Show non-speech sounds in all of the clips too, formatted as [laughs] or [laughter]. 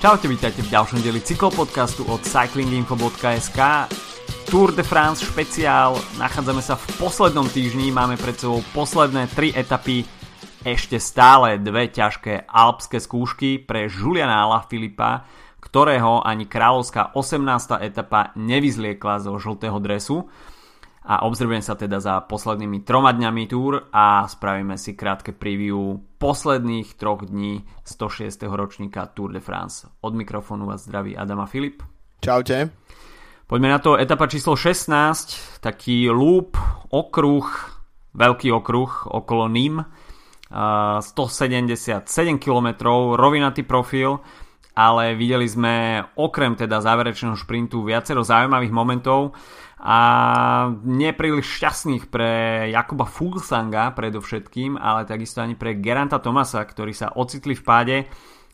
Čaute, vítajte v ďalšom dieli cyklopodcastu od cyclinginfo.sk Tour de France špeciál, nachádzame sa v poslednom týždni, máme pred sebou posledné tri etapy, ešte stále dve ťažké alpské skúšky pre Juliana Filipa, ktorého ani kráľovská 18. etapa nevyzliekla zo žltého dresu a obzrvujem sa teda za poslednými troma dňami túr a spravíme si krátke preview posledných troch dní 106. ročníka Tour de France. Od mikrofónu vás zdraví Adama Filip. Čaute. Poďme na to, etapa číslo 16, taký loop, okruh, veľký okruh okolo Ním, 177 km, rovinatý profil, ale videli sme okrem teda záverečného šprintu viacero zaujímavých momentov a nepríliš šťastných pre Jakuba Fuglsanga predovšetkým, ale takisto ani pre Geranta Tomasa, ktorí sa ocitli v páde.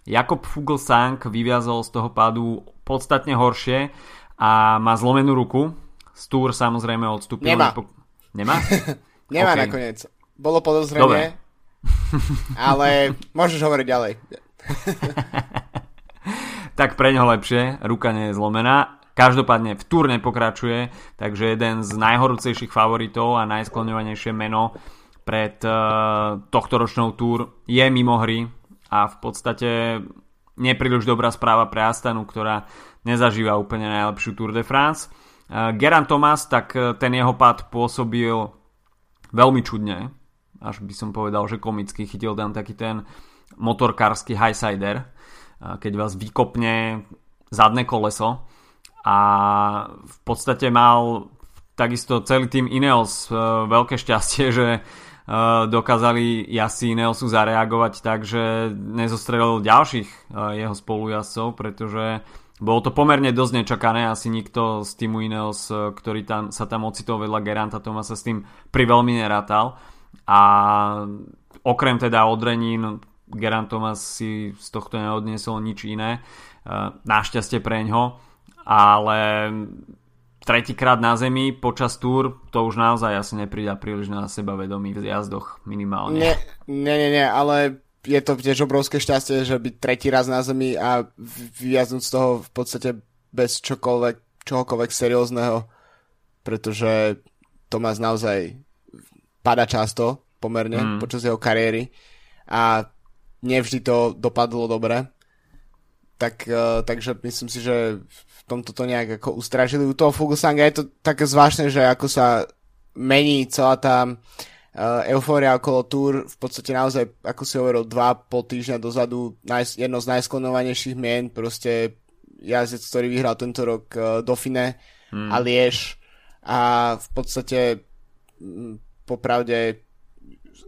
Jakob Fuglsang vyviazol z toho pádu podstatne horšie a má zlomenú ruku. Tour samozrejme odstúpil. Nemá. Nemá? [laughs] Nemá okay. nakoniec. Bolo podozrenie, [laughs] ale môžeš hovoriť ďalej. [laughs] tak pre ňo lepšie, ruka nie je zlomená. Každopádne v turne pokračuje, takže jeden z najhorúcejších favoritov a najskloňovanejšie meno pred uh, tohto ročnou túr je mimo hry a v podstate nepríliš dobrá správa pre Astanu, ktorá nezažíva úplne najlepšiu Tour de France. Uh, Geran Thomas, tak uh, ten jeho pád pôsobil veľmi čudne, až by som povedal, že komicky chytil tam taký ten motorkársky highsider, keď vás vykopne zadné koleso a v podstate mal takisto celý tým Ineos e, veľké šťastie, [laughs] že e, dokázali jazdci Ineosu zareagovať tak, že nezostrelil ďalších e, jeho spolujazdcov, pretože bolo to pomerne dosť nečakané, asi nikto z týmu Ineos, ktorý tam, sa tam ocitol vedľa Geranta Tomasa s tým priveľmi nerátal. A okrem teda odrenín Gerant Thomas si z tohto neodniesol nič iné. Našťastie pre ňo ale tretíkrát na zemi počas túr, to už naozaj asi nepríde príliš na seba vedomí v jazdoch minimálne. Nie, nie, nie, nie, ale je to tiež obrovské šťastie, že byť tretí raz na zemi a vyjazduť z toho v podstate bez čokoľvek, čohokoľvek seriózneho, pretože Tomás naozaj pada často pomerne mm. počas jeho kariéry a nevždy to dopadlo dobre. Tak, uh, takže myslím si, že tomto to nejak ako ustražili. U toho Fuglsanga je to také zvláštne, že ako sa mení celá tá uh, eufória okolo Tour, v podstate naozaj, ako si hovoril, dva pol týždňa dozadu naj, jedno z najsklonovanejších mien, proste jazdec, ktorý vyhral tento rok uh, Dauphine hmm. a Liež a v podstate m, popravde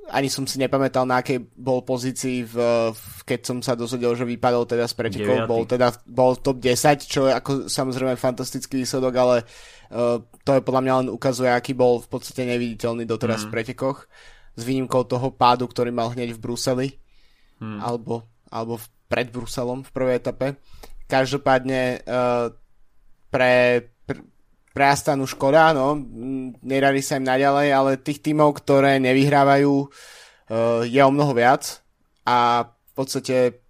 ani som si nepamätal, na akej bol pozícii, v, v, keď som sa dozvedel, že vypadol teda z pretekov. Bol teda bol top 10, čo je ako samozrejme fantastický výsledok, ale uh, to je podľa mňa len ukazuje, aký bol v podstate neviditeľný doteraz mm. v pretekoch. S výnimkou toho pádu, ktorý mal hneď v Bruseli. Mm. Alebo, alebo v, pred Bruselom v prvej etape. Každopádne uh, pre, Astanu škoda, no, nerali sa im naďalej, ale tých tímov, ktoré nevyhrávajú, uh, je o mnoho viac. A v podstate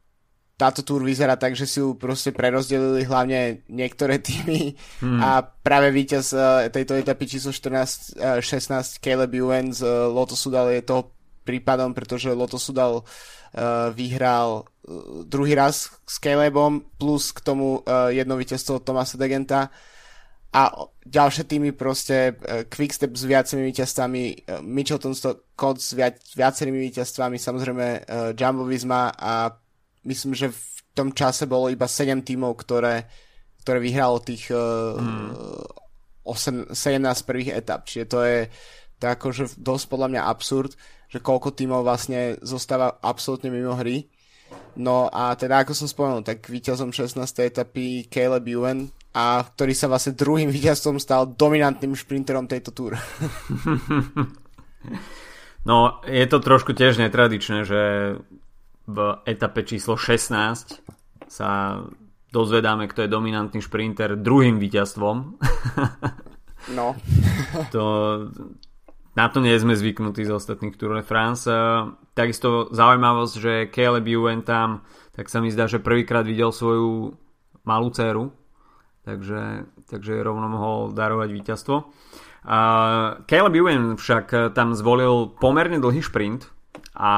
táto túr vyzerá tak, že si ju proste prerozdelili hlavne niektoré týmy. Hmm. a práve víťaz uh, tejto etapy číslo 14, uh, 16 Caleb Ewan z uh, Loto Sudal je toho prípadom, pretože Loto Sudal uh, vyhral uh, druhý raz s Calebom plus k tomu jedno víťazstvo Tomasa Degenta a ďalšie týmy proste uh, Quickstep s viacerými víťazstvami, uh, Mitchelton Scott s viac, viacerými víťazstvami, samozrejme uh, Jumbo Visma a myslím, že v tom čase bolo iba 7 tímov, ktoré, ktoré vyhralo tých uh, hmm. 8, 17 prvých etap, čiže to je to je akože dosť podľa mňa absurd, že koľko tímov vlastne zostáva absolútne mimo hry. No a teda ako som spomenul, tak víťazom 16. etapy Caleb Ewan, a ktorý sa vlastne druhým víťazstvom stal dominantným šprinterom tejto túr. [laughs] No, je to trošku tiež netradičné, že v etape číslo 16 sa dozvedáme, kto je dominantný šprinter druhým víťazstvom. No. [laughs] to na to nie sme zvyknutí z ostatných Tour de France. Takisto zaujímavosť, že Caleb Ewan tam, tak sa mi zdá, že prvýkrát videl svoju malú dceru, takže, takže rovno mohol darovať víťazstvo. Uh, Caleb Ewan však tam zvolil pomerne dlhý šprint a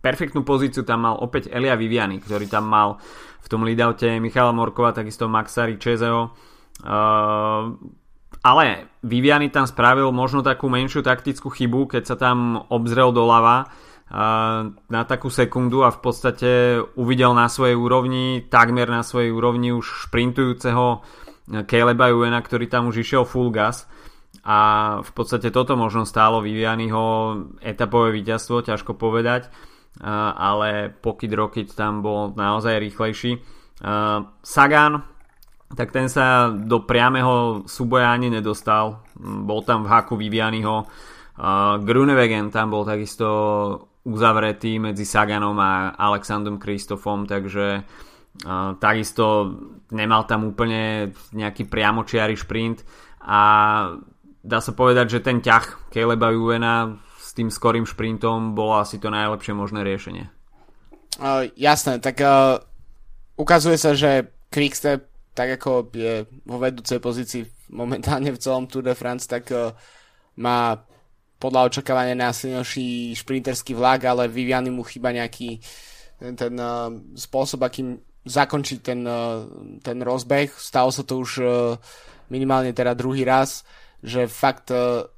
perfektnú pozíciu tam mal opäť Elia Viviani, ktorý tam mal v tom leadoute Michala Morkova, takisto Maxa Ričezeo. Uh, ale Viviani tam spravil možno takú menšiu taktickú chybu, keď sa tam obzrel doľava na takú sekundu a v podstate uvidel na svojej úrovni, takmer na svojej úrovni už šprintujúceho Caleba Juena, ktorý tam už išiel full gas a v podstate toto možno stálo Vivianiho etapové víťazstvo, ťažko povedať ale Pocket Rocket tam bol naozaj rýchlejší. Sagan, tak ten sa do priameho súboja ani nedostal. Bol tam v haku Vivianiho. Grunewegen tam bol takisto uzavretý medzi Saganom a Alexandrom Kristofom, takže takisto nemal tam úplne nejaký priamočiary šprint a dá sa povedať, že ten ťah Caleba Juvena s tým skorým šprintom bolo asi to najlepšie možné riešenie. Uh, jasné, tak uh, ukazuje sa, že Quickstep tak ako je vo vedúcej pozícii momentálne v celom Tour de France, tak uh, má podľa očakávania najsilnejší šprinterský vlak, ale Viviany mu chýba nejaký ten, ten uh, spôsob, akým zakončiť ten, uh, ten rozbeh. Stalo sa to už uh, minimálne teda druhý raz, že fakt uh,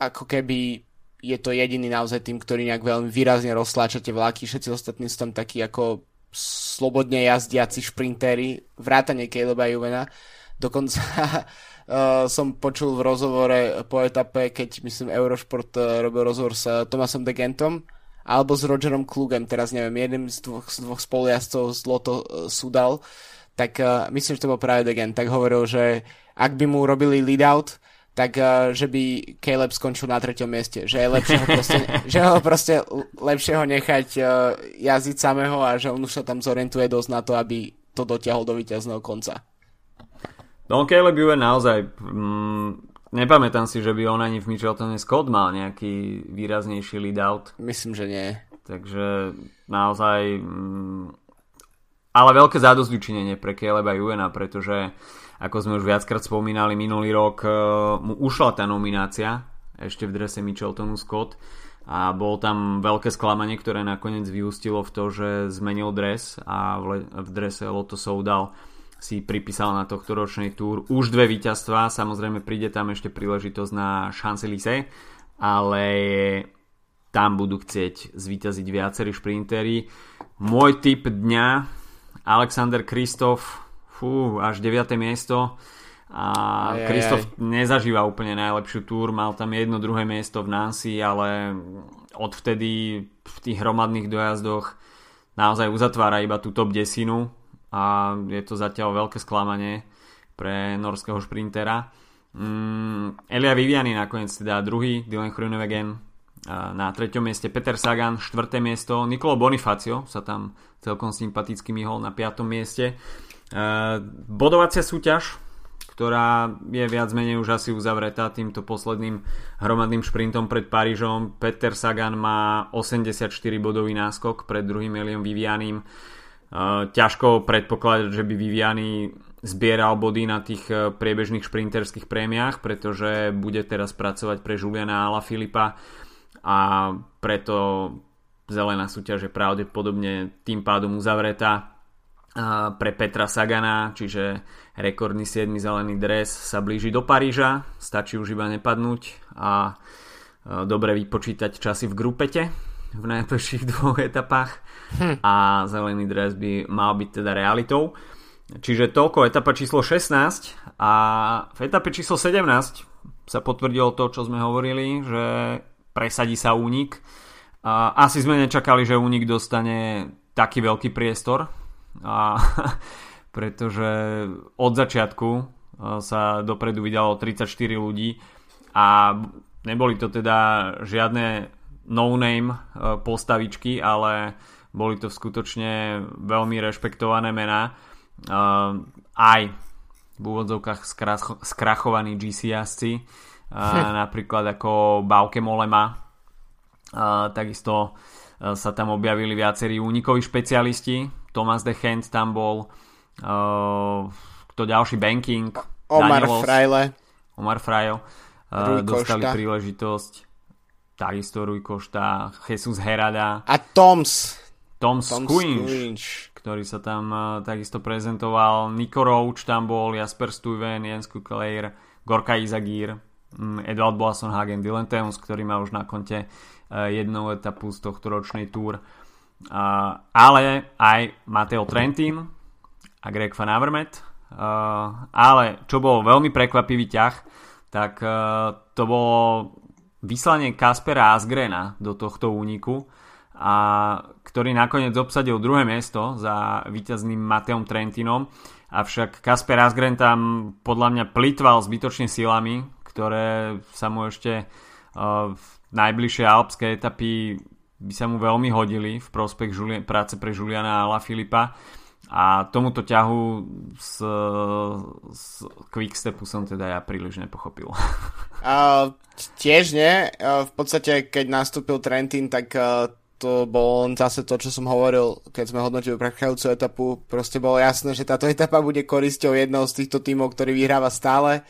ako keby je to jediný naozaj tým, ktorý nejak veľmi výrazne rozsláčate vlaky, všetci ostatní sú tam takí ako slobodne jazdiaci šprintéri, vrátane Caleba Juvena. Dokonca uh, [laughs] som počul v rozhovore po etape, keď myslím Eurošport uh, robil rozhovor s uh, Tomasom de Gentom, alebo s Rogerom Klugem, teraz neviem, jeden z dvoch, z dvoch spolujazdcov z Loto Sudal, tak myslím, že to bol práve de Gent, tak hovoril, že ak by mu robili lead out, tak uh, že by Caleb skončil na treťom mieste. Že je lepšie ho proste, [laughs] že ho proste lepšie ho nechať uh, jazdiť samého a že on už sa tam zorientuje dosť na to, aby to dotiahol do víťazného konca. No Caleb Ewan naozaj mm, nepamätám si, že by on ani v Micheltone Scott mal nejaký výraznejší lead out. Myslím, že nie. Takže naozaj mm, ale veľké zádosť pre Caleba Ewena, pretože ako sme už viackrát spomínali, minulý rok e, mu ušla tá nominácia ešte v drese Micheltonu Scott a bol tam veľké sklamanie, ktoré nakoniec vyústilo v to, že zmenil dres a v, le- v drese Lotto Soudal si pripísal na tohto ročnej túr už dve víťazstva, samozrejme príde tam ešte príležitosť na Champs-Élysées, ale tam budú chcieť zvíťaziť viacerí šprintery. Môj tip dňa Alexander Kristof fú, až 9. miesto a Kristof nezažíva úplne najlepšiu túr, mal tam jedno, druhé miesto v Nancy, ale odvtedy v tých hromadných dojazdoch naozaj uzatvára iba tú top desinu a je to zatiaľ veľké sklamanie pre norského šprintera. Mm, Elia Viviani nakoniec teda druhý, Dylan Groenewegen na treťom mieste Peter Sagan, štvrté miesto, Nicolo Bonifacio sa tam celkom sympaticky myhol na piatom mieste. Eh, bodovacia súťaž, ktorá je viac menej už asi uzavretá týmto posledným hromadným šprintom pred Parížom. Peter Sagan má 84 bodový náskok pred druhým Eliom Vivianim. Eh, ťažko predpokladať, že by Viviani zbieral body na tých eh, priebežných šprinterských prémiách, pretože bude teraz pracovať pre Juliana Ala Filipa a preto zelená súťaž je pravdepodobne tým pádom uzavretá pre Petra Sagana, čiže rekordný 7. zelený dres sa blíži do Paríža, stačí už iba nepadnúť a e, dobre vypočítať časy v grupete v najbližších [laughs] dvoch etapách hm. a zelený dres by mal byť teda realitou. Čiže toľko etapa číslo 16 a v etape číslo 17 sa potvrdilo to, čo sme hovorili, že presadí sa únik. Asi sme nečakali, že únik dostane taký veľký priestor a [laughs] pretože od začiatku sa dopredu vydalo 34 ľudí a neboli to teda žiadne no-name postavičky, ale boli to skutočne veľmi rešpektované mená. Aj v úvodzovkách skrachovaní GC jazdci napríklad ako Bauke Molema. Takisto sa tam objavili viacerí únikoví špecialisti. Thomas de Hand tam bol. Kto ďalší? Banking. Omar Danielos, Frajle. Omar Frajle. Dostali príležitosť. Takisto Rui Košta, Jesus Herada. A Toms. Toms, Toms Quinch, ktorý sa tam uh, takisto prezentoval. Nico Roach tam bol, Jasper Stuyven, Jens Kukleir, Gorka Izagir, um, Edvald Hagen, Dylan Teuns, ktorý má už na konte uh, jednu etapu z tohto ročnej túr. Uh, ale aj Mateo Trentin a Greg Van Avermaet. Uh, ale čo bol veľmi prekvapivý ťah, tak uh, to bolo vyslanie Kaspera Asgrena do tohto úniku, a ktorý nakoniec obsadil druhé miesto za víťazným Mateom Trentinom. Avšak Kasper Asgren tam podľa mňa plitval zbytočne silami, ktoré sa mu ešte uh, v najbližšie alpské etapy by sa mu veľmi hodili v prospech Žuli- práce pre Juliana Ala Filipa. A tomuto ťahu z, z Quickstepu som teda ja príliš nepochopil. Uh, tiež nie. Uh, v podstate, keď nastúpil Trentin, tak uh, to bolo zase to, čo som hovoril, keď sme hodnotili prechádzajúcu etapu. Proste bolo jasné, že táto [laughs] etapa bude korisťou jedného z týchto tímov, ktorý vyhráva stále.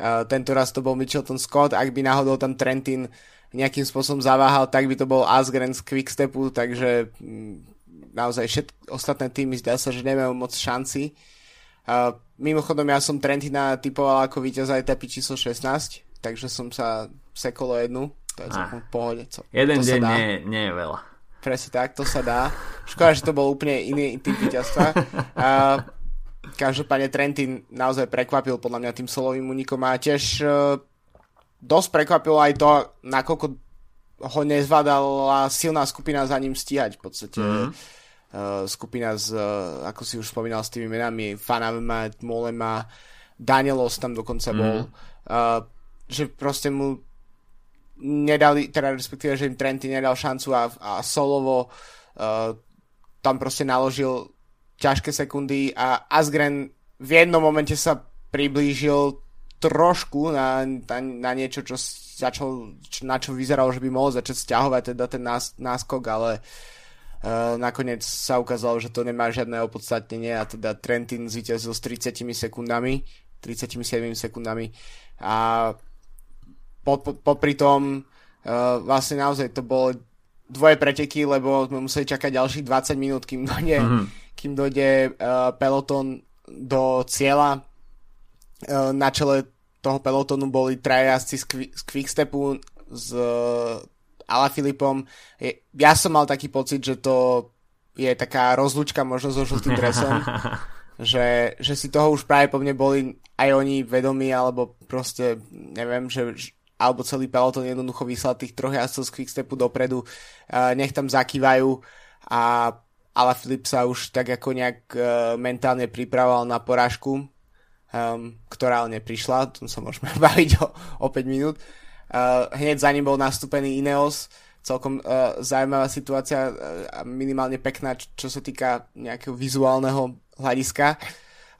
Uh, tento raz to bol Mitchelton Scott. Ak by náhodou tam Trentin nejakým spôsobom zaváhal, tak by to bol Asgren z Quickstepu, takže mm, naozaj všetky ostatné týmy zdá sa, že nemajú moc šanci. Uh, mimochodom, ja som Trentina typoval ako víťaza etapy číslo 16, takže som sa sekolo jednu. To je ah, v pohode. Co, jeden deň nie, nie je veľa. Presne tak, to sa dá. Škoda, že to bol úplne iný typ víťazstva. Uh, každopádne Trentin naozaj prekvapil podľa mňa tým solovým únikom a tiež uh, dosť prekvapilo aj to, nakoľko ho nezvládala silná skupina za ním stíhať v podstate. Mm-hmm uh, skupina z, uh, ako si už spomínal s tými menami, Fanavema, Molema, Danielos tam dokonca bol, mm. uh, že proste mu nedali, teda respektíve, že im Trenty nedal šancu a, a Solovo uh, tam proste naložil ťažké sekundy a Asgren v jednom momente sa priblížil trošku na, na, na niečo, čo začal, čo, na čo vyzeralo, že by mohol začať stiahovať teda ten nás, náskok, ale uh, nakoniec sa ukázalo, že to nemá žiadne opodstatnenie a teda Trentin zvíťazil s 30 sekundami, 37 sekundami a po, po, popri tom uh, vlastne naozaj to bolo dvoje preteky, lebo sme museli čakať ďalších 20 minút, kým dojde, mm-hmm. kým dojde uh, peloton do cieľa. Uh, na čele toho pelotonu boli trajazci z, z Quickstepu, z Ala Filipom. Ja som mal taký pocit, že to je taká rozlučka možno so žltým dresom. [laughs] že, že si toho už práve po mne boli aj oni vedomí, alebo proste, neviem, že alebo celý peloton jednoducho vyslal tých troch jazdcov z Quickstepu dopredu, uh, nech tam zakývajú a Ala Filip sa už tak ako nejak uh, mentálne pripravoval na porážku, um, ktorá ale neprišla, tom sa môžeme [laughs] baviť o, o 5 minút. Uh, hneď za ním bol nastúpený Ineos, celkom uh, zaujímavá situácia uh, minimálne pekná, čo, čo sa týka nejakého vizuálneho hľadiska,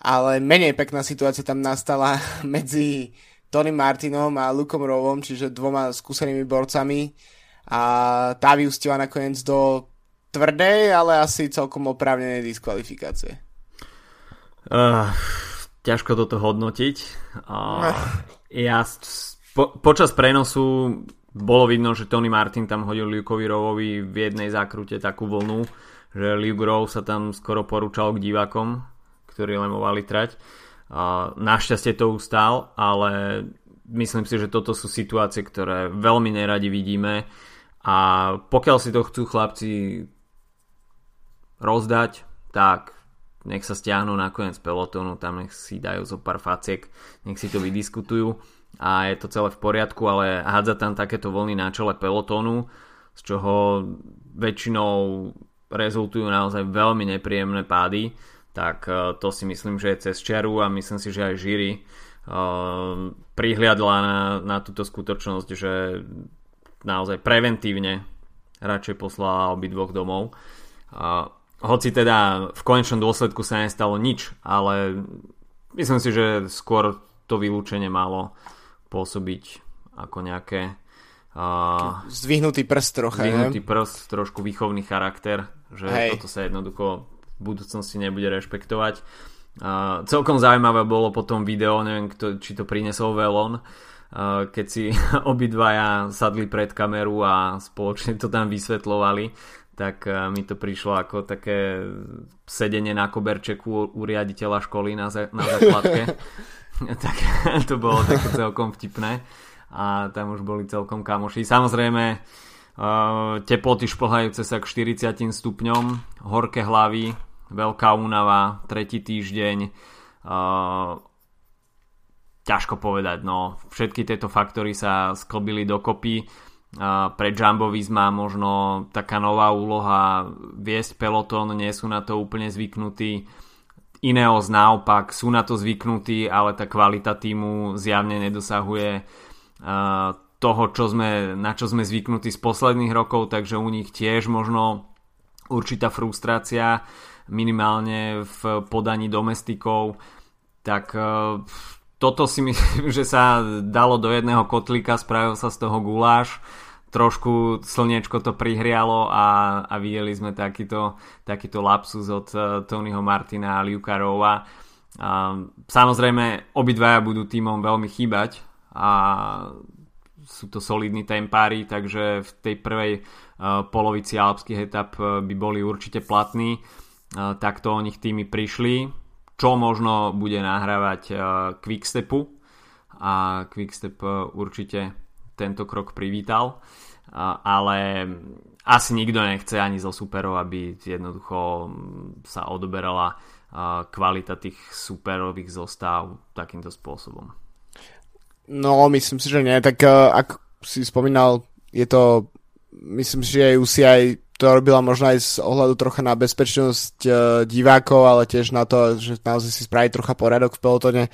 ale menej pekná situácia tam nastala [laughs] medzi Tony Martinom a Lukom Rovom, čiže dvoma skúsenými borcami a tá vyústila nakoniec do tvrdej, ale asi celkom oprávnenej diskvalifikácie. Uh, ťažko toto hodnotiť. Uh, ja po, počas prenosu bolo vidno, že Tony Martin tam hodil Lukeovi Rovovi v jednej zákrute takú vlnu, že Luke Rowe sa tam skoro porúčal k divákom, ktorí lemovali trať. A našťastie to ustál, ale myslím si, že toto sú situácie, ktoré veľmi neradi vidíme a pokiaľ si to chcú chlapci rozdať, tak nech sa stiahnu nakoniec pelotónu, tam nech si dajú zo pár faciek, nech si to vydiskutujú a je to celé v poriadku, ale hádza tam takéto vlny na čele pelotónu, z čoho väčšinou rezultujú naozaj veľmi nepríjemné pády, tak e, to si myslím, že je cez čaru a myslím si, že aj Žiri uh, prihliadla na, na túto skutočnosť, že naozaj preventívne radšej poslala obidvoch domov. Uh, hoci teda v konečnom dôsledku sa nestalo nič, ale myslím si, že skôr to vylúčenie malo pôsobiť ako nejaké uh, zdvihnutý prst trocha, zdvihnutý prst, trošku výchovný charakter, že Hej. toto sa jednoducho v budúcnosti nebude rešpektovať. Uh, celkom zaujímavé bolo potom video, neviem kto, či to prinesol Velon, uh, keď si [laughs] obidvaja sadli pred kameru a spoločne to tam vysvetlovali, tak uh, mi to prišlo ako také sedenie na koberčeku u riaditeľa školy na, za, na základke. [laughs] tak [laughs] to bolo také celkom vtipné a tam už boli celkom kamoši. Samozrejme, uh, teploty šplhajúce sa k 40 stupňom, horké hlavy, veľká únava, tretí týždeň. Uh, ťažko povedať, no všetky tieto faktory sa sklbili dokopy. Pre Jumbo Visma možno taká nová úloha viesť peloton, nie sú na to úplne zvyknutí. Ineos naopak sú na to zvyknutí, ale tá kvalita týmu zjavne nedosahuje uh, toho, čo sme, na čo sme zvyknutí z posledných rokov, takže u nich tiež možno určitá frustrácia minimálne v podaní domestikov, tak e, toto si myslím, [laughs] že sa dalo do jedného kotlíka, spravil sa z toho guláš, trošku slniečko to prihrialo a, a videli sme takýto, takýto lapsus od uh, Tonyho Martina a Liuka Rova. Samozrejme, obidvaja budú týmom veľmi chýbať a sú to solidní tempári, takže v tej prvej uh, polovici alpských etap uh, by boli určite platní takto o nich týmy prišli, čo možno bude nahrávať Quickstepu a Quickstep určite tento krok privítal, ale asi nikto nechce ani zo superov, aby jednoducho sa odoberala kvalita tých superových zostav takýmto spôsobom. No, myslím si, že nie. Tak ako si spomínal, je to myslím si, že UCI to robila možno aj z ohľadu trocha na bezpečnosť uh, divákov, ale tiež na to, že naozaj si spraviť trocha poriadok v pelotone.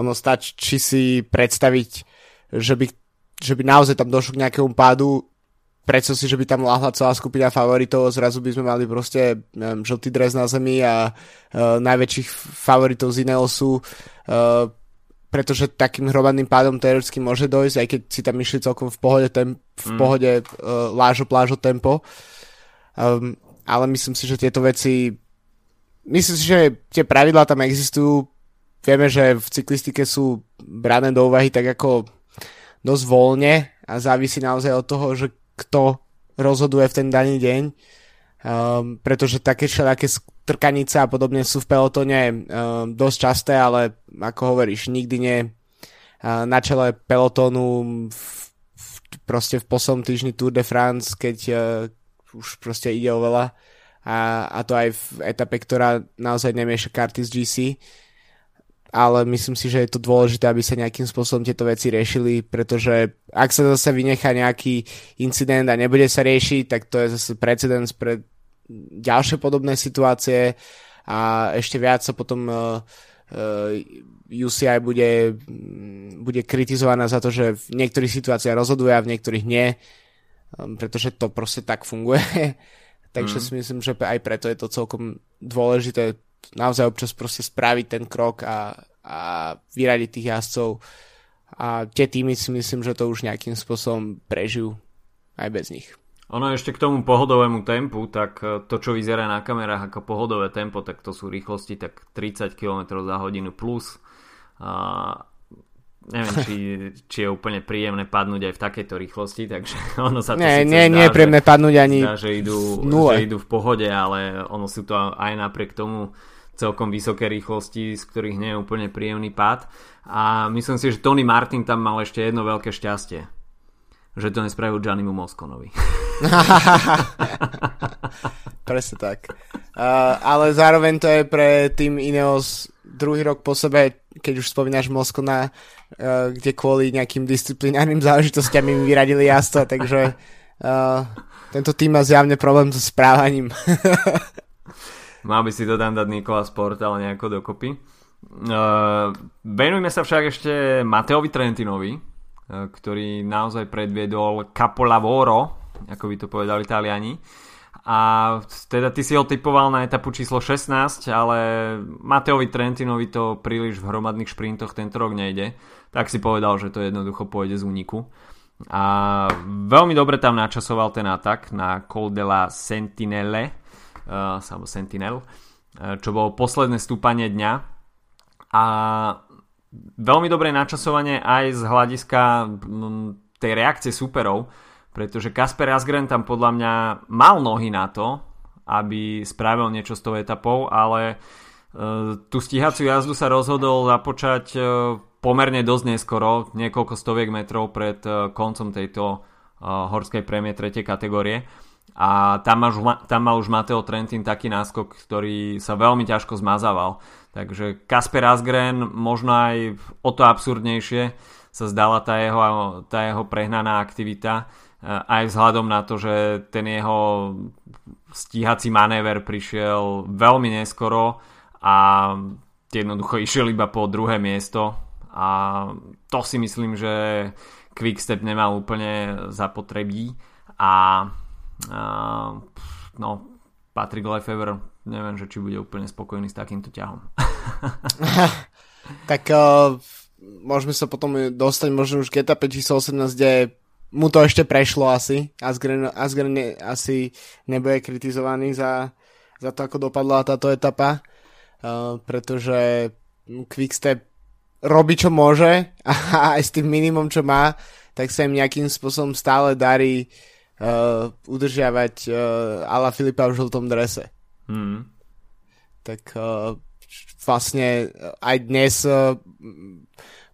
Ono stačí si predstaviť, že by, že by naozaj tam došlo k nejakému pádu, predstav si, že by tam láhla celá skupina favoritov, zrazu by sme mali proste neviem, žltý dres na zemi a uh, najväčších favoritov z Ineosu. Uh, pretože takým hromadným pádom teoreticky môže dojsť, aj keď si tam išli celkom v pohode, tem, v mm. pohode uh, lážo, plážo tempo. Um, ale myslím si, že tieto veci myslím si, že tie pravidlá tam existujú. Vieme, že v cyklistike sú brané do úvahy tak ako dosť voľne a závisí naozaj od toho, že kto rozhoduje v ten daný deň. Um, pretože také všelaké trkanice a podobne sú v pelotone um, dosť časté, ale ako hovoríš, nikdy nie na čele pelotónu v, v, proste v poslednom týždni Tour de France, keď uh, už proste ide o veľa a, a to aj v etape, ktorá naozaj nemieša karty z GC ale myslím si, že je to dôležité, aby sa nejakým spôsobom tieto veci riešili, pretože ak sa zase vynechá nejaký incident a nebude sa riešiť, tak to je zase precedens pre ďalšie podobné situácie. A ešte viac sa potom uh, uh, UCI bude, bude kritizovaná za to, že v niektorých situáciách rozhoduje a v niektorých nie, pretože to proste tak funguje. [laughs] Takže mm. si myslím, že aj preto je to celkom dôležité naozaj občas proste spraviť ten krok a, a vyradiť tých jazdcov a tie týmy si myslím, že to už nejakým spôsobom prežijú aj bez nich. Ono ešte k tomu pohodovému tempu, tak e, to, čo vyzerá na kamerách ako pohodové tempo, tak to sú rýchlosti tak 30 km za hodinu plus. A neviem, či, či je úplne príjemné padnúť aj v takejto rýchlosti, takže [laughs] ono sa to nie, nie, zdá, nie je príjemné padnúť ani zdá, že idú, že idú v pohode, ale ono sú to aj napriek tomu celkom vysoké rýchlosti, z ktorých nie je úplne príjemný pád. A myslím si, že Tony Martin tam mal ešte jedno veľké šťastie. Že to nespravil Giannimu Moskonovi. [laughs] Presne tak. Uh, ale zároveň to je pre tým Ineos druhý rok po sebe, keď už spomínaš Moskona, uh, kde kvôli nejakým disciplinárnym záležitostiam im vyradili jasto, takže uh, tento tým má zjavne problém so správaním. [laughs] Mal by si to tam dať Nikola Sport, ale nejako dokopy. Uh, venujme sa však ešte Mateovi Trentinovi, ktorý naozaj predviedol capolavoro, ako by to povedali Italiani. A teda ty si ho typoval na etapu číslo 16, ale Mateovi Trentinovi to príliš v hromadných šprintoch tento rok nejde, tak si povedal, že to jednoducho pôjde z úniku. A veľmi dobre tam načasoval ten atak na Col de la Sentinelle, uh, Sentinel, uh, čo bolo posledné stúpanie dňa. A veľmi dobré načasovanie aj z hľadiska tej reakcie superov, pretože Kasper Asgren tam podľa mňa mal nohy na to, aby spravil niečo s tou etapou, ale e, tú stíhaciu jazdu sa rozhodol započať e, pomerne dosť neskoro, niekoľko stoviek metrov pred e, koncom tejto horskej prémie 3. kategórie. A tam, mal, tam mal už Mateo Trentin taký náskok, ktorý sa veľmi ťažko zmazával. Takže Kasper Asgren možno aj o to absurdnejšie sa zdala tá jeho, tá jeho prehnaná aktivita aj vzhľadom na to, že ten jeho stíhací manéver prišiel veľmi neskoro a jednoducho išiel iba po druhé miesto a to si myslím, že Quickstep nemal úplne zapotrebí a, a no Patrick Lefevre neviem, že či bude úplne spokojný s takýmto ťahom. [laughs] tak uh, môžeme sa potom dostať možno už k etape číslo 18, kde mu to ešte prešlo asi. Asgren, Asgren ne, asi nebude kritizovaný za, za to, ako dopadla táto etapa, uh, pretože Quickstep robí, čo môže [laughs] a aj s tým minimum, čo má, tak sa im nejakým spôsobom stále darí uh, udržiavať uh, Ala Filipa v žltom drese. Mm. Tak uh, vlastne aj dnes uh,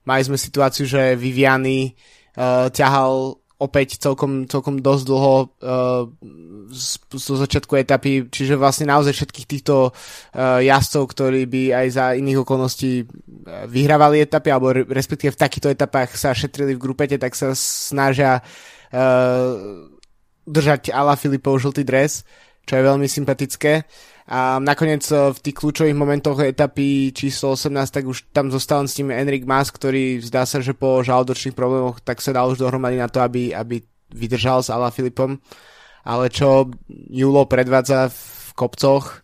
mali sme situáciu, že Viviany uh, ťahal opäť celkom, celkom dosť dlho uh, z, z začiatku etapy, čiže vlastne naozaj všetkých týchto uh, jazdcov, ktorí by aj za iných okolností uh, vyhrávali etapy, alebo re, respektíve v takýchto etapách sa šetrili v grupete, tak sa snažia uh, držať Ala Filipov žltý dres, čo je veľmi sympatické. A nakoniec eh, v tých kľúčových momentoch etapy číslo 18, tak už tam zostal s tým Enrik Mas, ktorý zdá sa, že po žalúdočných problémoch tak sa dal už dohromady na to, aby, aby vydržal s Ala Filipom. Ale čo Julo predvádza v kopcoch,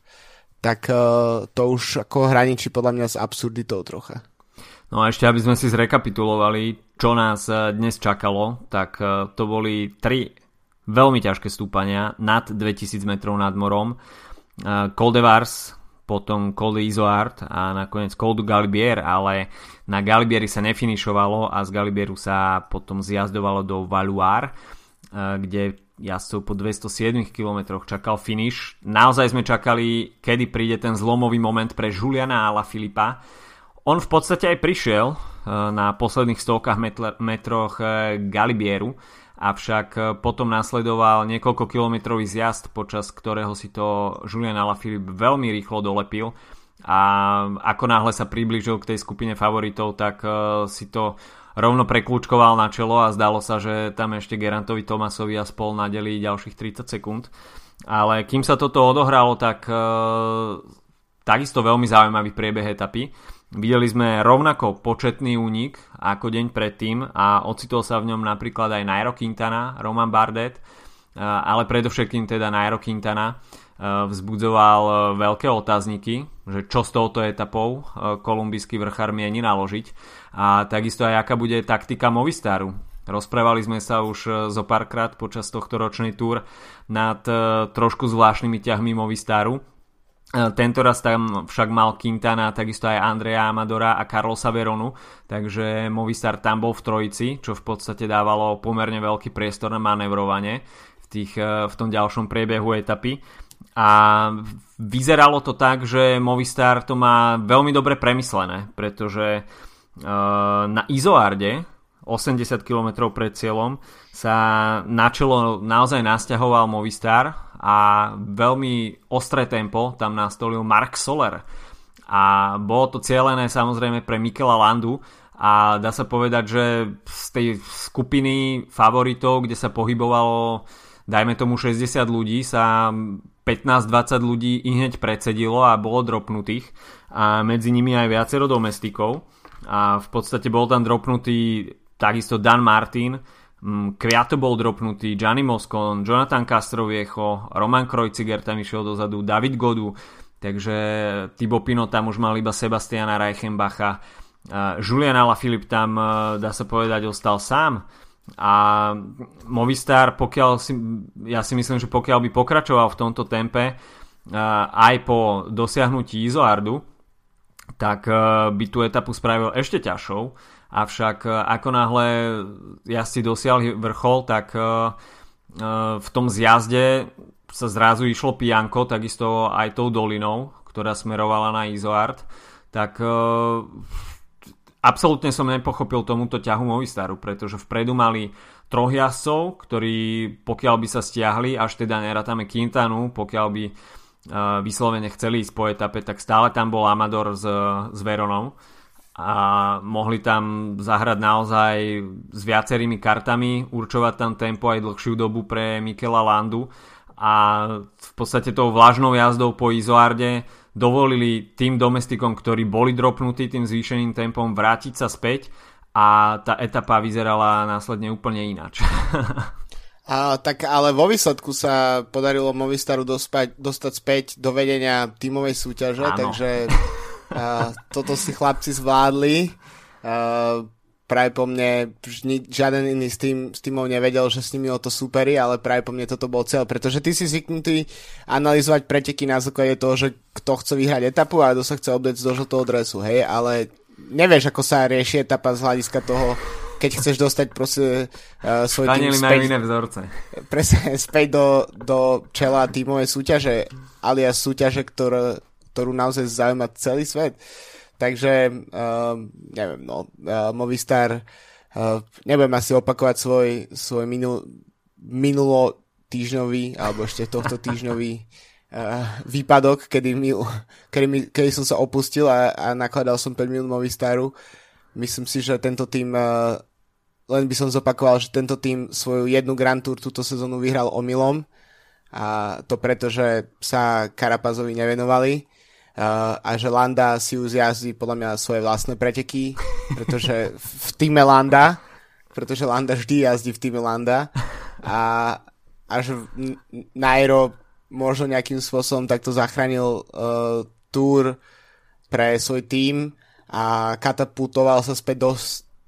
tak uh, to už ako hraničí podľa mňa s absurditou trocha. No a ešte aby sme si zrekapitulovali, čo nás eh, dnes čakalo, tak to boli tri veľmi ťažké stúpania nad 2000 metrov nad morom. Col de Vars, potom Col de a nakoniec Col du Galibier, ale na Galibieri sa nefinišovalo a z Galibieru sa potom zjazdovalo do Valuar, kde jazdcov po 207 km čakal finish. Naozaj sme čakali, kedy príde ten zlomový moment pre Juliana Ala Filipa. On v podstate aj prišiel na posledných stovkách metroch Galibieru avšak e, potom nasledoval niekoľko kilometrový zjazd, počas ktorého si to Julian Alaphilippe veľmi rýchlo dolepil a ako náhle sa priblížil k tej skupine favoritov, tak e, si to rovno preklúčkoval na čelo a zdalo sa, že tam ešte Gerantovi Tomasovi a spol nadelí ďalších 30 sekúnd. Ale kým sa toto odohralo, tak e, takisto veľmi zaujímavý priebeh etapy. Videli sme rovnako početný únik ako deň predtým a ocitol sa v ňom napríklad aj Nairo Quintana, Roman Bardet, ale predovšetkým teda Nairo Quintana vzbudzoval veľké otázniky, že čo s touto etapou kolumbijský vrchár mieni naložiť a takisto aj aká bude taktika Movistaru. Rozprávali sme sa už zo párkrát počas tohto ročnej túr nad trošku zvláštnymi ťahmi Movistaru, tento raz tam však mal Quintana, takisto aj Andrea Amadora a Carlosa Veronu, takže Movistar tam bol v trojici, čo v podstate dávalo pomerne veľký priestor na manevrovanie v, tých, e, v tom ďalšom priebehu etapy. A vyzeralo to tak, že Movistar to má veľmi dobre premyslené, pretože e, na Izoarde 80 km pred cieľom sa na čelo naozaj nasťahoval Movistar a veľmi ostré tempo tam nastolil Mark Soler. A bolo to cieľené samozrejme pre Mikela Landu a dá sa povedať, že z tej skupiny favoritov, kde sa pohybovalo dajme tomu 60 ľudí sa 15-20 ľudí i hneď predsedilo a bolo dropnutých. A medzi nimi aj viacero domestikov. A v podstate bol tam dropnutý takisto Dan Martin, Kviato bol dropnutý, Gianni Moscon, Jonathan Castroviecho, Roman Krojciger tam išiel dozadu, David Godu, takže Tibo Pino tam už mal iba Sebastiana Reichenbacha, Julian Alaphilippe tam, dá sa povedať, ostal sám. A Movistar, pokiaľ si, ja si myslím, že pokiaľ by pokračoval v tomto tempe aj po dosiahnutí Izoardu, tak by tú etapu spravil ešte ťažšou. Avšak ako náhle si dosiahli vrchol, tak v tom zjazde sa zrazu išlo pijanko, takisto aj tou dolinou, ktorá smerovala na Izoard, tak absolútne som nepochopil tomuto ťahu Movistaru, pretože vpredu mali troch jazdcov, ktorí pokiaľ by sa stiahli, až teda nerátame Quintanu, pokiaľ by vyslovene chceli ísť po etape, tak stále tam bol Amador s, s Veronou a mohli tam zahrať naozaj s viacerými kartami, určovať tam tempo aj dlhšiu dobu pre Mikela Landu a v podstate tou vlažnou jazdou po Izoarde dovolili tým domestikom, ktorí boli dropnutí tým zvýšeným tempom vrátiť sa späť a tá etapa vyzerala následne úplne ináč. [laughs] A, tak ale vo výsledku sa podarilo Movistaru dospať, dostať späť do vedenia tímovej súťaže, Áno. takže [laughs] toto si chlapci zvládli. A, práve po mne žiaden iný s, tým, s týmov nevedel, že s nimi o to superi, ale práve po mne toto bol cel, pretože ty si zvyknutý analyzovať preteky na základe toho, že kto chce vyhrať etapu a kto sa chce obleť do žltého dresu, hej, ale nevieš, ako sa rieši etapa z hľadiska toho, keď chceš dostať proste uh, svoj Španieli tým späť, iné vzorce. Presne, späť do, do čela tímovej súťaže, alias súťaže, ktoré, ktorú naozaj zaujíma celý svet. Takže, uh, neviem, no, uh, Movistar, uh, nebudem asi opakovať svoj, svoj minul, minulo týždňový, alebo ešte tohto týždňový uh, výpadok, kedy, mi, kedy, mi, kedy som sa opustil a, a nakladal som 5 minút Movistaru. Myslím si, že tento tým, uh, len by som zopakoval, že tento tým svoju jednu Grand Tour túto sezónu vyhral omylom a to preto, že sa Karapazovi nevenovali Uh, a že Landa si už jazdí podľa mňa svoje vlastné preteky, pretože v týme Landa, pretože Landa vždy jazdí v týme Landa a, a že Nairo možno nejakým spôsobom takto zachránil uh, túr pre svoj tým a katapultoval sa späť do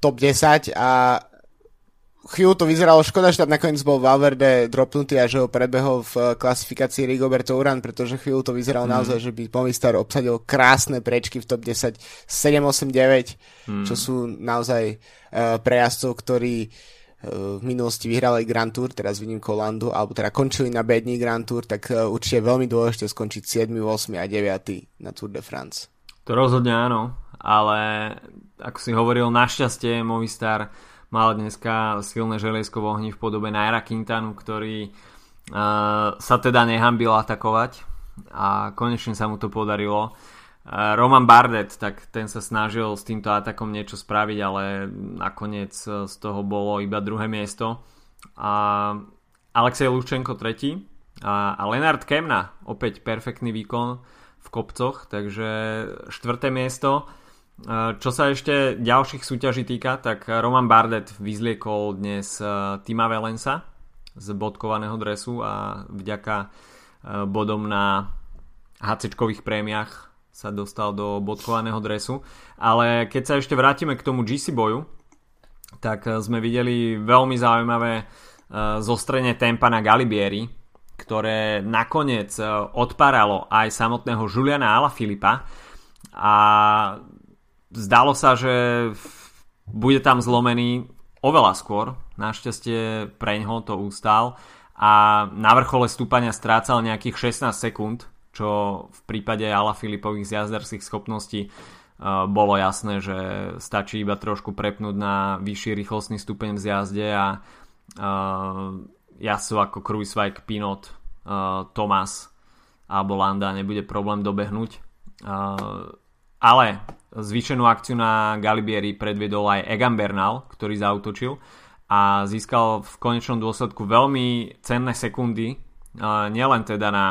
top 10 a chvíľu to vyzeralo škoda, že tam nakoniec bol Valverde dropnutý a že ho predbehol v klasifikácii Rigoberto Uran, pretože chvíľu to vyzeralo mm. naozaj, že by Movistar obsadil krásne prečky v top 10 7, 8, 9, mm. čo sú naozaj uh, pre jazdcov, ktorí uh, v minulosti vyhrali Grand Tour, teraz vidím Kolandu, alebo teda končili na bední Grand Tour, tak uh, určite veľmi dôležité skončiť 7, 8 a 9 na Tour de France. To rozhodne áno, ale ako si hovoril, našťastie Movistar mal dneska silné želiesko v ohni v podobe Naira Quintanu, ktorý uh, sa teda nehambil atakovať a konečne sa mu to podarilo. Uh, Roman Bardet, tak ten sa snažil s týmto atakom niečo spraviť, ale nakoniec z toho bolo iba druhé miesto. A Alexej Lučenko tretí a, a Lenard Kemna, opäť perfektný výkon v kopcoch, takže štvrté miesto. Čo sa ešte ďalších súťaží týka, tak Roman Bardet vyzliekol dnes e, Tima Velensa z bodkovaného dresu a vďaka e, bodom na HC prémiách sa dostal do bodkovaného dresu. Ale keď sa ešte vrátime k tomu GC boju, tak e, sme videli veľmi zaujímavé zostrenie tempa na Galibieri, ktoré nakoniec odparalo aj samotného Juliana Alaphilippa a zdalo sa, že bude tam zlomený oveľa skôr. Našťastie preňho to ustál a na vrchole stúpania strácal nejakých 16 sekúnd, čo v prípade Ala Filipových zjazdarských schopností uh, bolo jasné, že stačí iba trošku prepnúť na vyšší rýchlostný stupeň v zjazde a uh, jazdcov ako Kruiswijk, Pinot, uh, Thomas alebo Landa nebude problém dobehnúť. Ale zvýšenú akciu na Galibieri predviedol aj Egan Bernal, ktorý zautočil a získal v konečnom dôsledku veľmi cenné sekundy, nielen teda na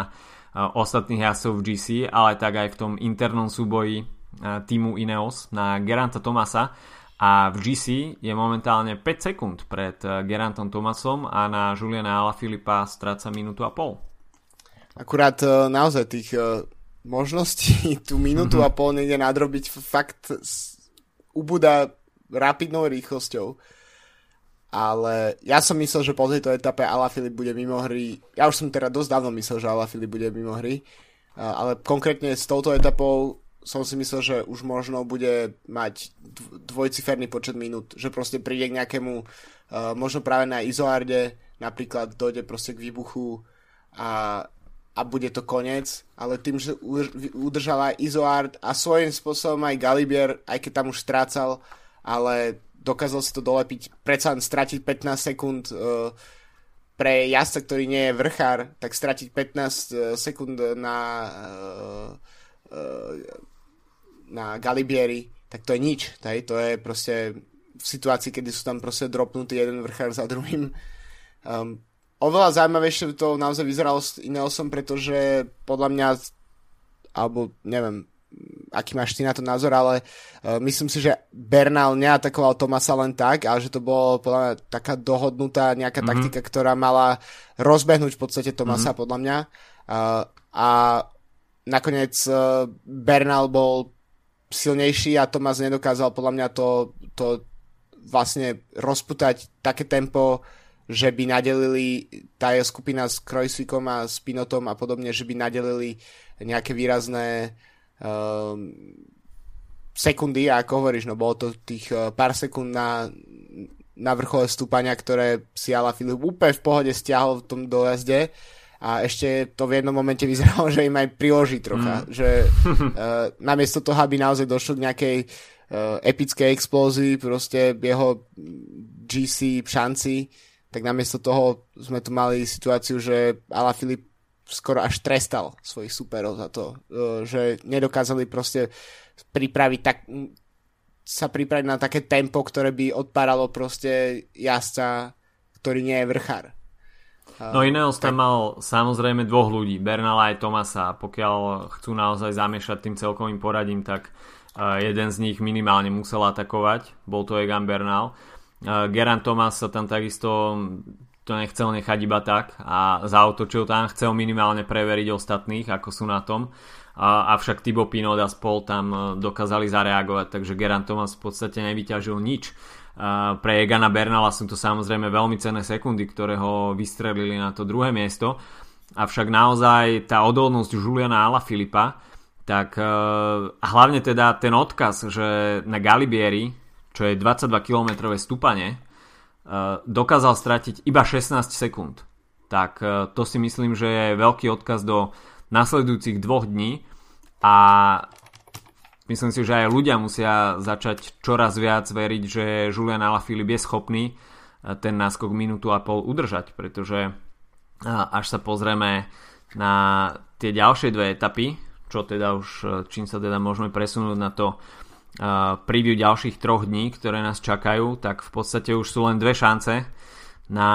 ostatných jazdcov v GC, ale tak aj v tom internom súboji týmu Ineos na Geranta Tomasa a v GC je momentálne 5 sekúnd pred Gerantom Thomasom a na Juliana Alaphilippa stráca minútu a pol. Akurát naozaj tých možností [laughs] tú minútu mm-hmm. a pol niekde nadrobiť fakt ubúda rapidnou rýchlosťou. Ale ja som myslel, že po tejto etape Alaphilipp bude mimo hry. Ja už som teda dosť dávno myslel, že Alaphilipp bude mimo hry. Ale konkrétne s touto etapou som si myslel, že už možno bude mať dvojciferný počet minút, že proste príde k nejakému, uh, možno práve na Izoarde napríklad dojde proste k výbuchu a, a bude to koniec, ale tým, že udržal aj Izoard a svojím spôsobom aj Galibier, aj keď tam už strácal, ale dokázal si to dolepiť, predsa len stratiť 15 sekúnd uh, pre jazdca, ktorý nie je vrchár, tak stratiť 15 uh, sekúnd na uh, na Galibieri, tak to je nič. Taj? To je proste v situácii, kedy sú tam proste dropnutí jeden vrchár za druhým. Um, oveľa zaujímavejšie to naozaj vyzeralo s Ineosom, pretože podľa mňa alebo neviem, aký máš ty na to názor, ale uh, myslím si, že Bernal neatakoval Tomasa len tak, ale že to bolo podľa mňa taká dohodnutá nejaká mm-hmm. taktika, ktorá mala rozbehnúť v podstate Tomasa mm-hmm. podľa mňa. Uh, a nakoniec uh, Bernal bol silnejší a Tomas nedokázal podľa mňa to, to vlastne rozputať také tempo, že by nadelili tá je skupina s Krojsvikom a s Pinotom a podobne, že by nadelili nejaké výrazné um, sekundy a ako hovoríš, no bolo to tých uh, pár sekúnd na, na vrchole stúpania, ktoré si Ala Filip úplne v pohode stiahol v tom dojazde a ešte to v jednom momente vyzeralo, že im aj priloží trocha, mm. že uh, namiesto toho, aby naozaj došlo k nejakej uh, epickej explózii, proste jeho GC šanci, tak namiesto toho sme tu mali situáciu, že Ala Filip skoro až trestal svojich superov za to, uh, že nedokázali proste pripraviť tak sa pripraviť na také tempo, ktoré by odpáralo proste jazdca, ktorý nie je vrchár. No Ineos tam mal samozrejme dvoch ľudí, Bernala aj Tomasa. Pokiaľ chcú naozaj zamiešať tým celkovým poradím, tak jeden z nich minimálne musel atakovať. Bol to Egan Bernal. Geran Thomas sa tam takisto to nechcel nechať iba tak a zautočil tam, chcel minimálne preveriť ostatných, ako sú na tom. Avšak Thibaut Pinot a spol tam dokázali zareagovať, takže Geran Thomas v podstate nevyťažil nič pre Egana Bernala sú to samozrejme veľmi cenné sekundy, ktoré ho vystrelili na to druhé miesto. Avšak naozaj tá odolnosť Juliana Filipa, tak e, hlavne teda ten odkaz, že na Galibieri, čo je 22 km stúpanie, e, dokázal stratiť iba 16 sekúnd. Tak e, to si myslím, že je veľký odkaz do nasledujúcich dvoch dní a myslím si, že aj ľudia musia začať čoraz viac veriť, že Julian Alaphilippe je schopný eh, ten náskok minútu a pol udržať, pretože eh, až sa pozrieme na tie ďalšie dve etapy, čo teda už, čím sa teda môžeme presunúť na to preview ďalších troch dní, ktoré nás čakajú, tak v podstate už sú len dve šance na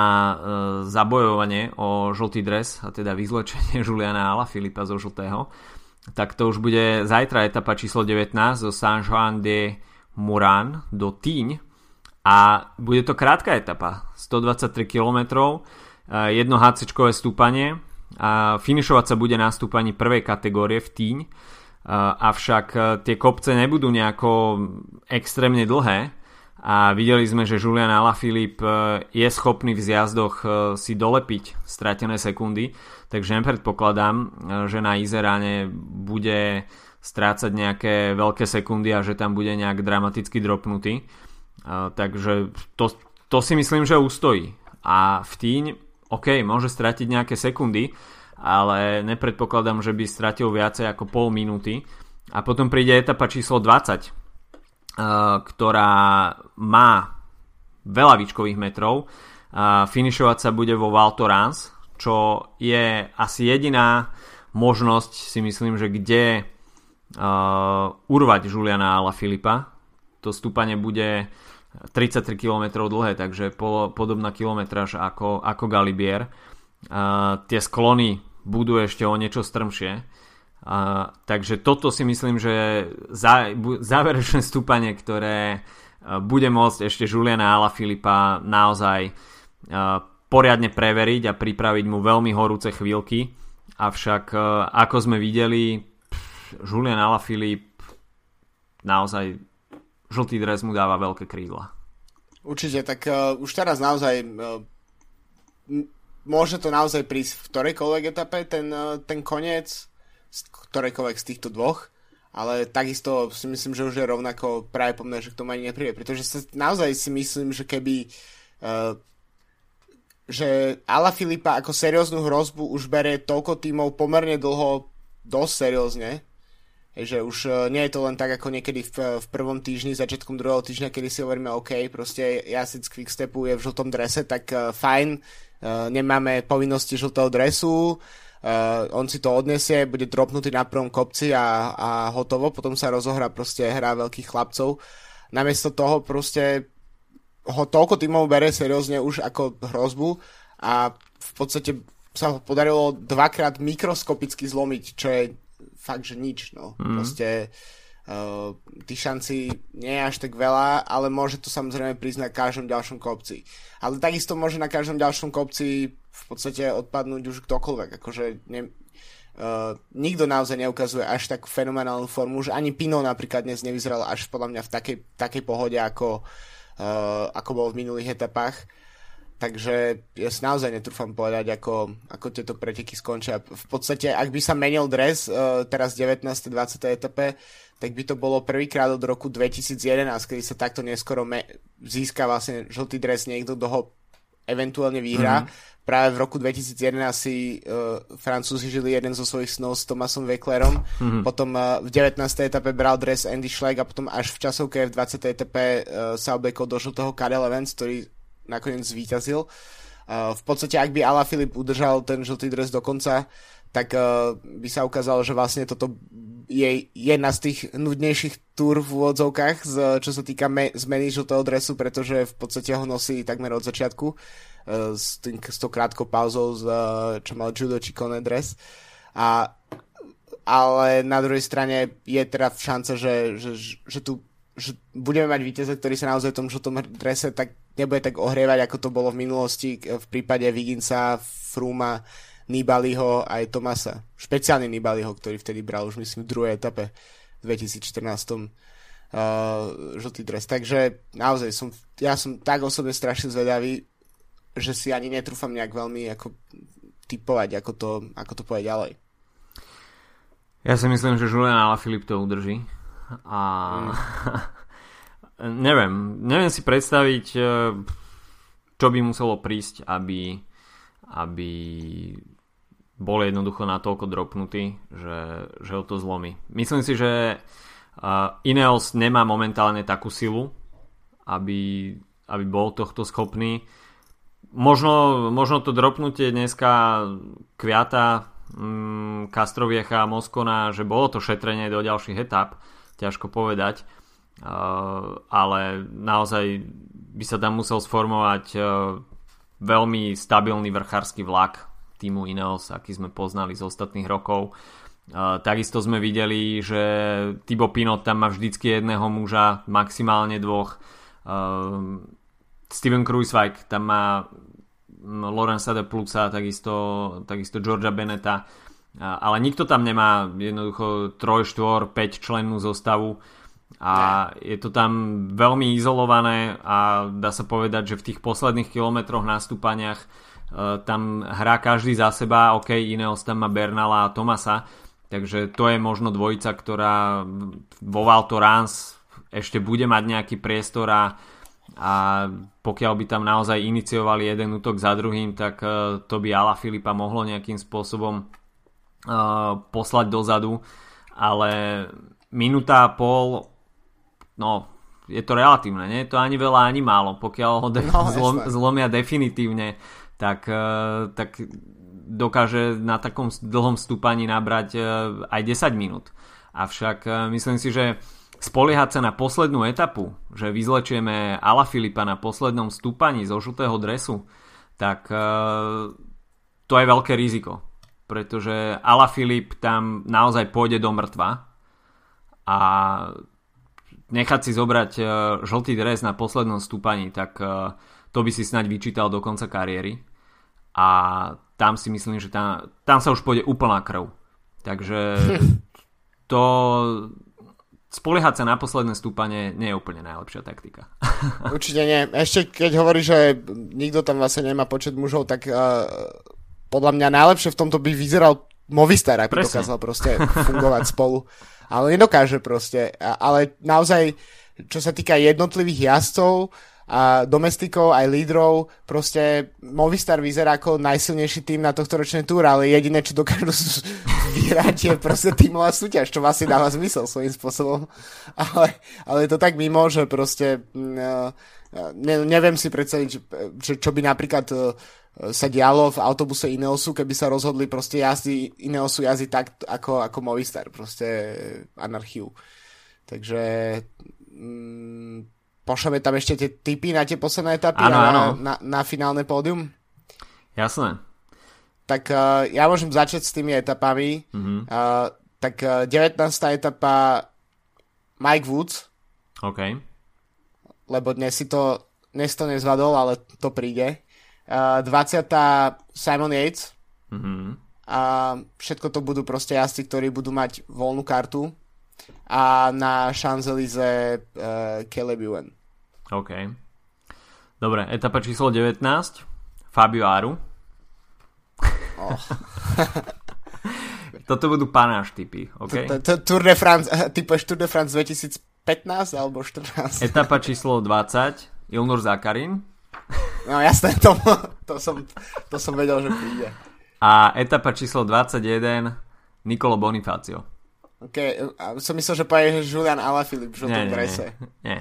zabojovanie o žltý dres a teda vyzlečenie [laughs] Juliana Alaphilippa zo žltého. Tak to už bude zajtra etapa číslo 19 zo Saint Jean de Moran do Týň a bude to krátka etapa, 123 km, jedno HC stúpanie a finišovať sa bude na stúpaní prvej kategórie v Týň, avšak e, tie kopce nebudú nejako extrémne dlhé a videli sme, že Julian Alaphilippe e, je schopný v zjazdoch e, si dolepiť stratené sekundy, takže nepredpokladám, že na Izeráne bude strácať nejaké veľké sekundy a že tam bude nejak dramaticky dropnutý. Takže to, to si myslím, že ustojí. A v Týň, OK, môže stratiť nejaké sekundy, ale nepredpokladám, že by stratil viacej ako pol minúty. A potom príde etapa číslo 20, ktorá má veľa výškových metrov. Finišovať sa bude vo Val Thorens, čo je asi jediná možnosť, si myslím, že kde uh, urvať Juliana Ala Filipa. To stúpanie bude 33 km dlhé, takže po, podobná kilometráž ako, ako Galibier. Uh, tie sklony budú ešte o niečo strmšie. Uh, takže toto si myslím, že za, záverečné stúpanie, ktoré bude môcť ešte Juliana Ala Filipa naozaj poriadne preveriť a pripraviť mu veľmi horúce chvíľky. Avšak ako sme videli, Julian Alaphilippe naozaj žltý dres mu dáva veľké krídla. Určite, tak uh, už teraz naozaj uh, môže to naozaj prísť v ktorejkoľvek etape ten, uh, ten koniec, z ktorejkoľvek z týchto dvoch, ale takisto si myslím, že už je rovnako práve po mne, že k tomu ani nepríde, pretože sa naozaj si myslím, že keby uh, že Ala Filipa ako serióznu hrozbu už bere toľko tímov pomerne dlho dosť seriózne, že už uh, nie je to len tak ako niekedy v, v prvom týždni, začiatkom druhého týždňa, kedy si hovoríme OK, proste jazdec Quickstepu je v žltom drese, tak uh, fajn, uh, nemáme povinnosti žltého dresu, uh, on si to odnesie, bude dropnutý na prvom kopci a, a hotovo, potom sa rozohrá proste hra veľkých chlapcov. Namiesto toho proste ho toľko týmov bere seriózne už ako hrozbu a v podstate sa ho podarilo dvakrát mikroskopicky zlomiť, čo je fakt, že nič, no. Mm. Proste uh, tých šancí nie je až tak veľa, ale môže to samozrejme prísť na každom ďalšom kopci. Ale takisto môže na každom ďalšom kopci v podstate odpadnúť už ktokoľvek, akože ne, uh, nikto naozaj neukazuje až takú fenomenálnu formu, už ani Pino napríklad dnes nevyzeral až podľa mňa v takej, takej pohode, ako, uh, ako bol v minulých etapách. Takže ja si naozaj netrúfam povedať, ako, ako tieto preteky skončia. V podstate, ak by sa menil dres uh, teraz 19. 20. etape, tak by to bolo prvýkrát od roku 2011, kedy sa takto neskoro me- získa vlastne žltý dres niekto, kto ho eventuálne vyhrá. Mm-hmm. Práve v roku 2011 si uh, Francúzi žili jeden zo svojich snov s Tomasom Wecklerom, mm-hmm. potom uh, v 19. etape bral dres Andy Schleck a potom až v časovke v 20. etape uh, sa obliekol do žltého Cadel Evans, ktorý nakoniec zvíťazil. Uh, v podstate, ak by Ala Filip udržal ten žltý dres do konca, tak uh, by sa ukázalo, že vlastne toto je jedna z tých nudnejších túr v úvodzovkách, čo sa týka me, zmeny žltého dresu, pretože v podstate ho nosí takmer od začiatku uh, s, tým, s tou krátkou pauzou, čo mal judo či kone dres. A, ale na druhej strane je teda šanca, že, že, že tu že budeme mať víťaza, ktorý sa naozaj v tom žltom drese tak nebude tak ohrievať, ako to bolo v minulosti v prípade Viginsa, Fruma, Nibaliho aj Tomasa. Špeciálne Nibaliho, ktorý vtedy bral už myslím v druhej etape v 2014 uh, žltý dres. Takže naozaj som, ja som tak osobne strašne zvedavý, že si ani netrúfam nejak veľmi ako typovať, ako to, ako to povedať ďalej. Ja si myslím, že Julian Alaphilippe to udrží a mm. [laughs] neviem, neviem si predstaviť, e, čo by muselo prísť, aby, aby bol jednoducho natoľko dropnutý, že, že ho to zlomí. Myslím si, že uh, Ineos nemá momentálne takú silu, aby, aby bol tohto schopný. Možno, možno to dropnutie dneska Kviata, mm, Kastroviecha a Moskona, že bolo to šetrenie do ďalších etap, ťažko povedať, ale naozaj by sa tam musel sformovať veľmi stabilný vrchársky vlak týmu Ineos, aký sme poznali z ostatných rokov. Takisto sme videli, že Thibaut Pinot tam má vždycky jedného muža, maximálne dvoch. Steven Kruiswijk tam má Lorenza de Pluca, takisto, takisto Georgia Beneta ale nikto tam nemá jednoducho 3, 4, 5 člennú zostavu a je to tam veľmi izolované a dá sa povedať, že v tých posledných kilometroch nástupaniach e, tam hrá každý za seba, ok, Ineos tam má Bernala a Tomasa, takže to je možno dvojica, ktorá vo Val Thorens ešte bude mať nejaký priestor a, a pokiaľ by tam naozaj iniciovali jeden útok za druhým, tak e, to by Ala Filipa mohlo nejakým spôsobom uh, poslať dozadu, ale minúta a pol, no, je to relatívne, nie je to ani veľa, ani málo. Pokiaľ ho de- no, [laughs] zlom, zlomia definitívne, tak, uh, tak dokáže na takom dlhom stúpaní nabrať uh, aj 10 minút. Avšak uh, myslím si, že spoliehať sa na poslednú etapu, že vyzlečieme Ala Filipa na poslednom stúpaní zo žltého dresu, tak to je veľké riziko pretože Ala Filip tam naozaj pôjde do mŕtva a nechať si zobrať uh, žltý dres na poslednom stúpaní, tak uh, to by si snaď vyčítal do konca kariéry. A tam si myslím, že tam, tam sa už pôjde úplná krv. Takže [laughs] to spoliehať sa na posledné stúpanie nie je úplne najlepšia taktika. [laughs] Určite nie. Ešte keď hovorí, že nikto tam vlastne nemá počet mužov, tak uh, podľa mňa najlepšie v tomto by vyzeral Movistar, aby Presne. dokázal proste fungovať [laughs] spolu. Ale nedokáže proste. Ale naozaj, čo sa týka jednotlivých jazdcov, a domestikov, aj lídrov, proste Movistar vyzerá ako najsilnejší tým na tohto ročnej túr, ale jediné, čo dokážu [laughs] vyhrať je proste tímová súťaž, čo vlastne dáva zmysel svojím spôsobom. [laughs] Ale, ale je to tak mimo, že proste mm, ne, neviem si predstaviť, že, čo by napríklad e, sa dialo v autobuse Ineosu, keby sa rozhodli proste jazdy Ineosu jazdy tak ako, ako Movistar, proste anarchiu. Takže mm, pošleme tam ešte tie typy na tie posledné etapy ano, a ano. Na, na finálne pódium? Jasné. Tak uh, ja môžem začať s tými etapami. Mm-hmm. Uh, tak uh, 19. etapa Mike Woods. OK. Lebo dnes si to, dnes to nezvadol, ale to príde. Uh, 20. Simon Yates. Mm-hmm. A všetko to budú proste jazdci, ktorí budú mať voľnú kartu a na Champs-Élysées uh, Caleb Ewan. OK. Dobre, etapa číslo 19. Fabio Aru. Oh. [laughs] Toto budú panáš typy, OK? Tour de France, [laughs] typuješ Tour de France 2015 alebo 14? Etapa číslo 20. Ilnur Zakarin. No jasné, to, to, som, to som vedel, že príde. A etapa číslo 21. Nicolo Bonifacio. OK, a som myslel, že povieš Julian Alaphilippe v žltom drese. Nie, nie.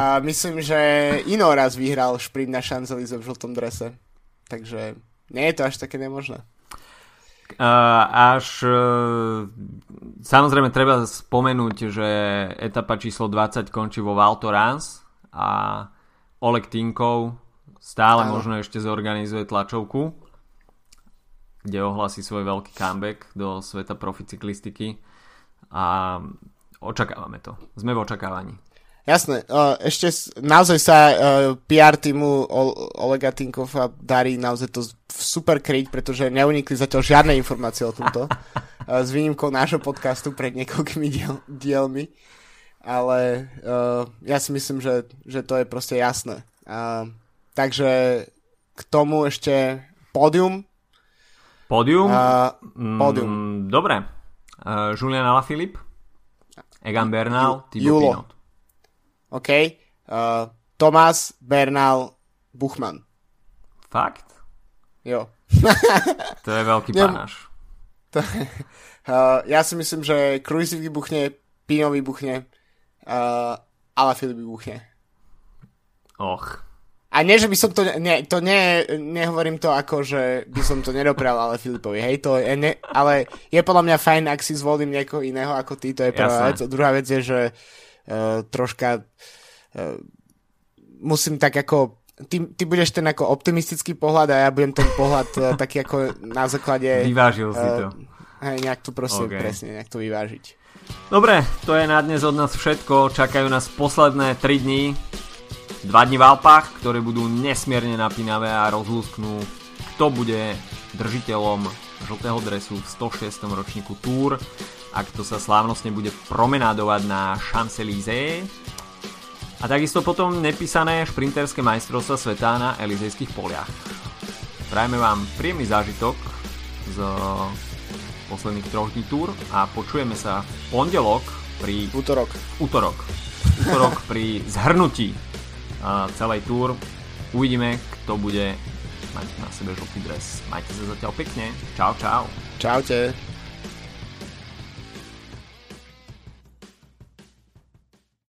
a myslím, že Ino raz vyhral šprint na Champs-Élysées v žltom drese. Takže nie je to až také nemožné. Uh, až uh, samozrejme treba spomenúť, že etapa číslo 20 končí vo Val Thorens a Oleg Tinkov stále ano. možno ešte zorganizuje tlačovku kde ohlasí svoj veľký comeback do sveta proficyklistiky a očakávame to. Sme v očakávaní. Jasné, ešte naozaj sa PR týmu Olega Tinkova darí naozaj to super kryť, pretože neunikli zatiaľ žiadne informácie o tomto. [laughs] s výnimkou nášho podcastu pred niekoľkými diel, dielmi. Ale uh, ja si myslím, že, že to je proste jasné. Uh, takže k tomu ešte pódium Pódium? Uh, pódium. Mm, dobre. Uh, Julian Alaphilippe, Egan Bernal, Thibaut Pinot. OK. Uh, Tomás Bernal Buchmann. Fakt? Jo. [laughs] to je veľký panáš. To, [laughs] uh, ja si myslím, že Cruise vybuchne, Pino vybuchne, uh, Alaphilippe vybuchne. Och. A nie, že by som to, ne, to ne, nehovorím to ako, že by som to nedopral ale Filipovi, hej, to je ne, ale je podľa mňa fajn, ak si zvolím niekoho iného ako ty, to je prvá vec. A druhá vec je, že uh, troška uh, musím tak ako ty, ty budeš ten ako optimistický pohľad a ja budem ten pohľad uh, taký ako na základe... Vyvážil uh, si to. Hej, nejak to proste okay. presne, nejak to vyvážiť. Dobre, to je na dnes od nás všetko. Čakajú nás posledné 3 dní Dva dni v Alpách, ktoré budú nesmierne napínavé a rozlúsknú, kto bude držiteľom žltého dresu v 106. ročníku Tour a kto sa slávnostne bude promenádovať na Champs-Élysées a takisto potom nepísané šprinterské majstrovstva sveta na Elizejských poliach. Prajme vám príjemný zážitok z posledných troch dní túr a počujeme sa v pondelok pri... Útorok. Útorok. Útorok pri zhrnutí celej túr. Uvidíme, kto bude mať na sebe žltý dres. Majte sa zatiaľ pekne. Čau, čau. Čaute.